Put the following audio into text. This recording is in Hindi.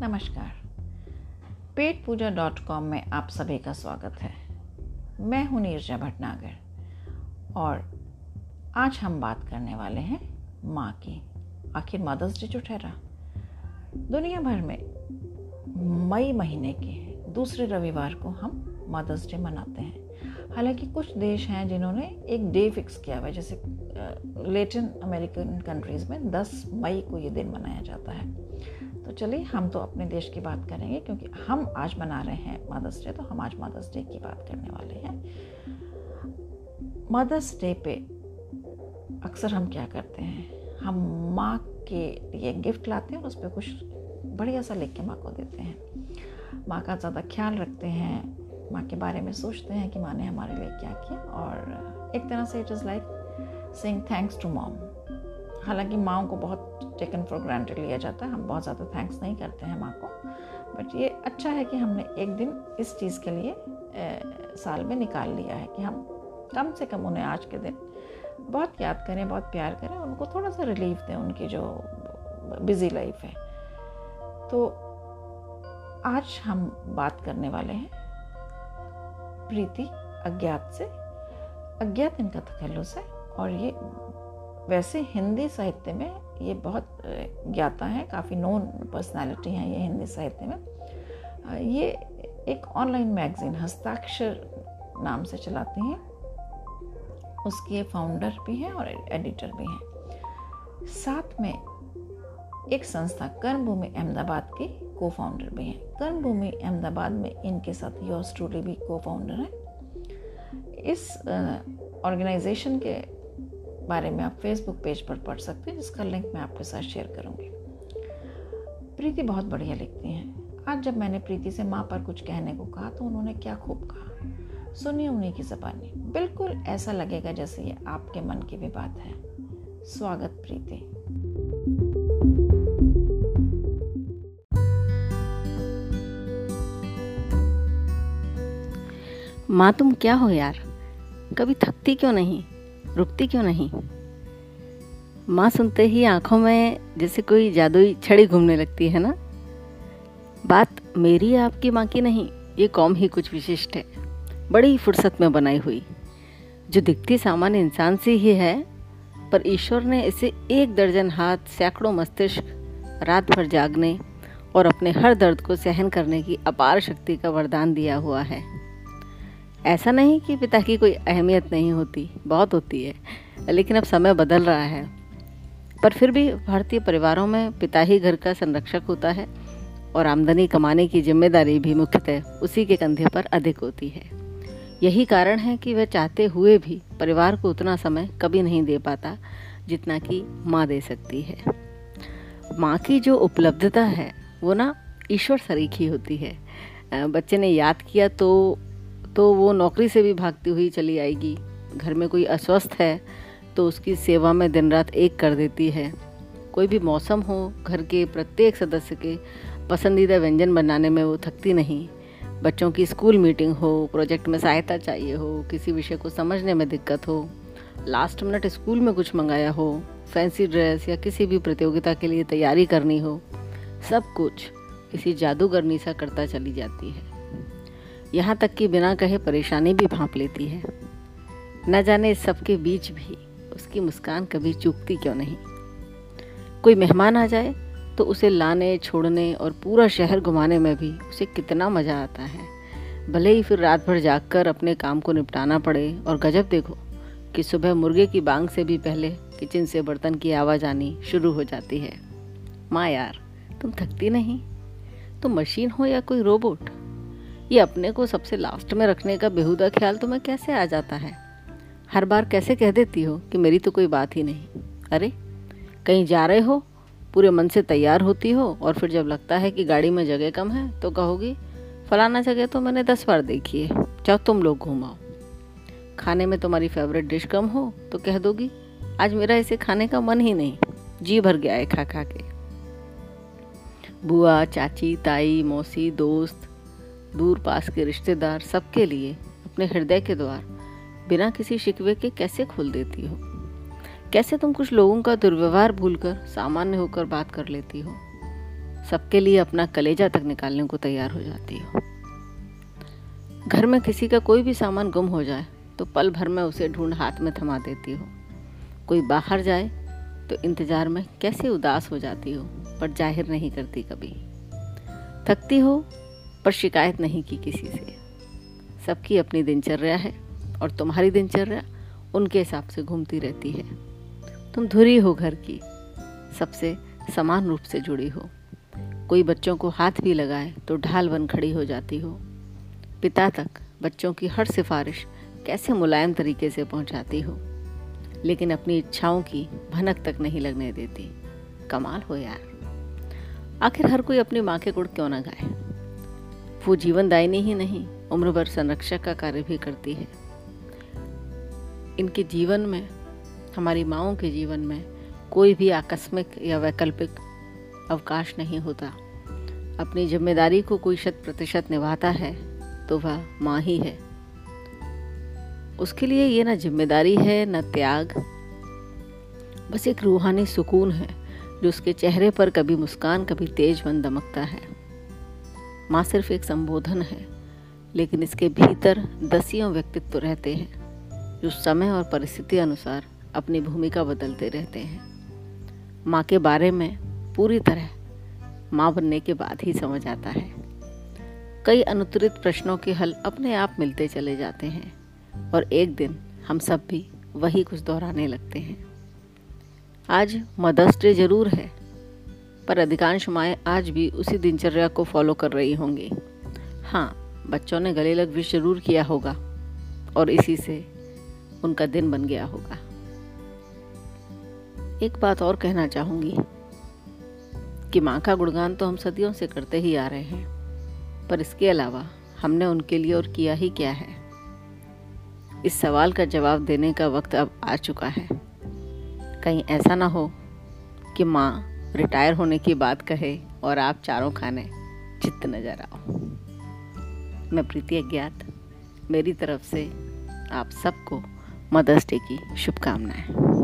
नमस्कार। पेट पूजा डॉट कॉम में आप सभी का स्वागत है। मैं हूँ नीरजा भटनागर और आज हम बात करने वाले हैं माँ की। आखिर मदर्स डे जो ठहरा। दुनिया भर में मई महीने के दूसरे रविवार को हम मदर्स डे मनाते हैं। हालाँकि कुछ देश हैं जिन्होंने एक डे फिक्स किया हुआ है, जैसे लेटिन अमेरिकन कंट्रीज़ में 10 मई को ये दिन मनाया जाता है। तो चलिए, हम तो अपने देश की बात करेंगे, क्योंकि हम आज मना रहे हैं मदर्स डे तो हम आज मदर्स डे की बात करने वाले हैं। मदर्स डे पे अक्सर हम क्या करते हैं? हम माँ के लिए गिफ्ट लाते हैं और उस पर कुछ बढ़िया सा लिख के माँ को देते हैं। माँ का ज़्यादा ख्याल रखते हैं माँ के बारे में सोचते हैं कि माँ ने हमारे लिए क्या किया और एक तरह से it is like saying thanks to mom हालाँकि माओ को बहुत टेकन फॉर ग्रांटेड लिया जाता है हम बहुत ज़्यादा थैंक्स नहीं करते हैं माँ को। बट ये अच्छा है कि हमने एक दिन इस चीज़ के लिए ए, साल में निकाल लिया है कि हम कम से कम उन्हें आज के दिन बहुत याद करें बहुत प्यार करें उनको थोड़ा सा रिलीफ दें उनकी जो बिज़ी लाइफ है। तो आज हम बात करने वाले हैं प्रीति अज्ञात से, अज्ञात इनका तखल्लुस से, और ये वैसे हिंदी साहित्य में ये बहुत ज्ञाता हैं, काफ़ी नोन पर्सनालिटी हैं ये हिंदी साहित्य में। ये एक ऑनलाइन मैगज़ीन हस्ताक्षर नाम से चलाती हैं। उसकी फाउंडर भी हैं और एडिटर भी हैं। साथ में एक संस्था कर्मभूमि अहमदाबाद की को फाउंडर भी हैं। कर्मभूमि अहमदाबाद में इनके साथ योर्स ट्रूली भी को फाउंडर हैं। इस ऑर्गेनाइजेशन के बारे में आप फेसबुक पेज पर पढ़ सकते हैं, जिसका लिंक मैं आपके साथ शेयर करूँगी। प्रीति बहुत बढ़िया लिखती हैं। आज जब मैंने प्रीति से माँ पर कुछ कहने को कहा तो उन्होंने क्या खूब कहा? सुनिए उन्हीं की जबानी। बिल्कुल ऐसा लगेगा जैसे ये आपके मन की भी बात है। स्वागत प्रीति। माँ तुम क्या हो यार? कभी थकती क्यों नहीं? रुकती क्यों नहीं? माँ सुनते ही आँखों में जैसे कोई जादुई छड़ी घूमने लगती है ना? बात मेरी आपकी माँ की नहीं, ये कौम ही कुछ विशिष्ट है। बड़ी फुर्सत में बनाई हुई। जो दिखती सामान्य इंसान से ही है, पर ईश्वर ने इसे एक दर्जन हाथ, सैकड़ों मस्तिष्क, रात भर जागने और अपने हर दर्द को सहन करने की अपार शक्ति का वरदान दिया हुआ है। ऐसा नहीं कि पिता की कोई अहमियत नहीं होती, बहुत होती है, लेकिन अब समय बदल रहा है। पर फिर भी भारतीय परिवारों में पिता ही घर का संरक्षक होता है और आमदनी कमाने की ज़िम्मेदारी भी मुख्यतः उसी के कंधे पर अधिक होती है। यही कारण है कि वह चाहते हुए भी परिवार को उतना समय कभी नहीं दे पाता जितना कि माँ दे सकती है। माँ की जो उपलब्धता है, वो ना ईश्वर सरीखी होती है। बच्चे ने याद किया तो तो वो नौकरी से भी भागती हुई चली आएगी। घर में कोई अस्वस्थ है तो उसकी सेवा में दिन रात एक कर देती है। कोई भी मौसम हो, घर के प्रत्येक सदस्य के पसंदीदा व्यंजन बनाने में वो थकती नहीं। बच्चों की स्कूल मीटिंग हो, प्रोजेक्ट में सहायता चाहिए हो, किसी विषय को समझने में दिक्कत हो, लास्ट मिनट स्कूल में कुछ मंगाया हो, फैंसी ड्रेस या किसी भी प्रतियोगिता के लिए तैयारी करनी हो, सब कुछ किसी जादूगरनी सा करता चली जाती है। यहाँ तक कि बिना कहे परेशानी भी भांप लेती है। न जाने सबके बीच भी उसकी मुस्कान कभी चूकती क्यों नहीं। कोई मेहमान आ जाए तो उसे लाने, छोड़ने और पूरा शहर घुमाने में भी उसे कितना मज़ा आता है। भले ही फिर रात भर जागकर अपने काम को निपटाना पड़े और गजब देखो कि सुबह मुर्गे की बांग से भी पहले किचन से बर्तन की आवाज़ आनी शुरू हो जाती है। माँ यार, तुम थकती नहीं? तुम मशीन हो या कोई रोबोट? ये अपने को सबसे लास्ट में रखने का बेहुदा ख्याल तुम्हें कैसे आ जाता है? हर बार कैसे कह देती हो कि मेरी तो कोई बात ही नहीं? अरे, कहीं जा रहे हो, पूरे मन से तैयार होती हो और फिर जब लगता है कि गाड़ी में जगह कम है तो कहोगी, फलाना जगह तो मैंने दस बार देखी है चाहो तुम लोग घूमाओ खाने में तुम्हारी फेवरेट डिश कम हो तो कह दोगी, आज मेरा इसे खाने का मन ही नहीं, जी भर गया है खा खा के। बुआ, चाची, ताई, मौसी, दोस्त दूर पास के रिश्तेदार सबके लिए अपने हृदय के द्वार बिना किसी शिकवे के कैसे खोल देती हो? कैसे तुम कुछ लोगों का दुर्व्यवहार भूलकर सामान्य होकर बात कर लेती हो? सबके लिए अपना कलेजा तक निकालने को तैयार हो जाती हो। घर में किसी का कोई भी सामान गुम हो जाए तो पल भर में उसे ढूंढ हाथ में थमा देती हो। कोई बाहर जाए तो इंतज़ार में कैसे उदास हो जाती हो, पर ज़ाहिर नहीं करती कभी। थकती हो पर शिकायत नहीं की किसी से। सबकी अपनी दिनचर्या है और तुम्हारी दिनचर्या उनके हिसाब से घूमती रहती है। तुम धुरी हो घर की, सबसे समान रूप से जुड़ी हो। कोई बच्चों को हाथ भी लगाए तो ढाल बन खड़ी हो जाती हो। पिता तक बच्चों की हर सिफारिश कैसे मुलायम तरीके से पहुंचाती हो। लेकिन अपनी इच्छाओं की भनक तक नहीं लगने देती। कमाल हो यार। आखिर हर कोई अपनी माँ के गुड़ क्यों ना गाए? वो जीवनदायिनी ही नहीं उम्र भर संरक्षक का कार्य भी करती है। इनके जीवन में, हमारी माओ के जीवन में कोई भी आकस्मिक या वैकल्पिक अवकाश नहीं होता। अपनी ज़िम्मेदारी को कोई शत प्रतिशत निभाता है तो वह माँ ही है। उसके लिए ये ना ज़िम्मेदारी है, न त्याग। बस एक रूहानी सुकून है, जो उसके चेहरे पर कभी मुस्कान, कभी तेज मन दमकता है। माँ सिर्फ़ एक संबोधन है, लेकिन इसके भीतर दसियों व्यक्तित्व रहते हैं, जो समय और परिस्थिति अनुसार अपनी भूमिका बदलते रहते हैं। माँ के बारे में पूरी तरह माँ बनने के बाद ही समझ आता है। कई अनुत्तरित प्रश्नों के हल अपने आप मिलते चले जाते हैं, और एक दिन हम सब भी वही कुछ दोहराने लगते हैं। आज मदर्स डे ज़रूर है पर अधिकांश माएँ आज भी उसी दिनचर्या को फॉलो कर रही होंगी। हाँ बच्चों ने गले लग विश ज़रूर किया होगा, और इसी से उनका दिन बन गया होगा। एक बात और कहना चाहूँगी कि माँ का गुणगान तो हम सदियों से करते ही आ रहे हैं, पर इसके अलावा हमने उनके लिए और किया ही क्या है? इस सवाल का जवाब देने का वक्त अब आ चुका है। कहीं ऐसा ना हो कि माँ रिटायर होने की बात कहे और आप चारों खाने चित्त नज़र आओ। मैं प्रीति अज्ञात। मेरी तरफ़ से आप सबको मदर्स डे की शुभकामनाएँ।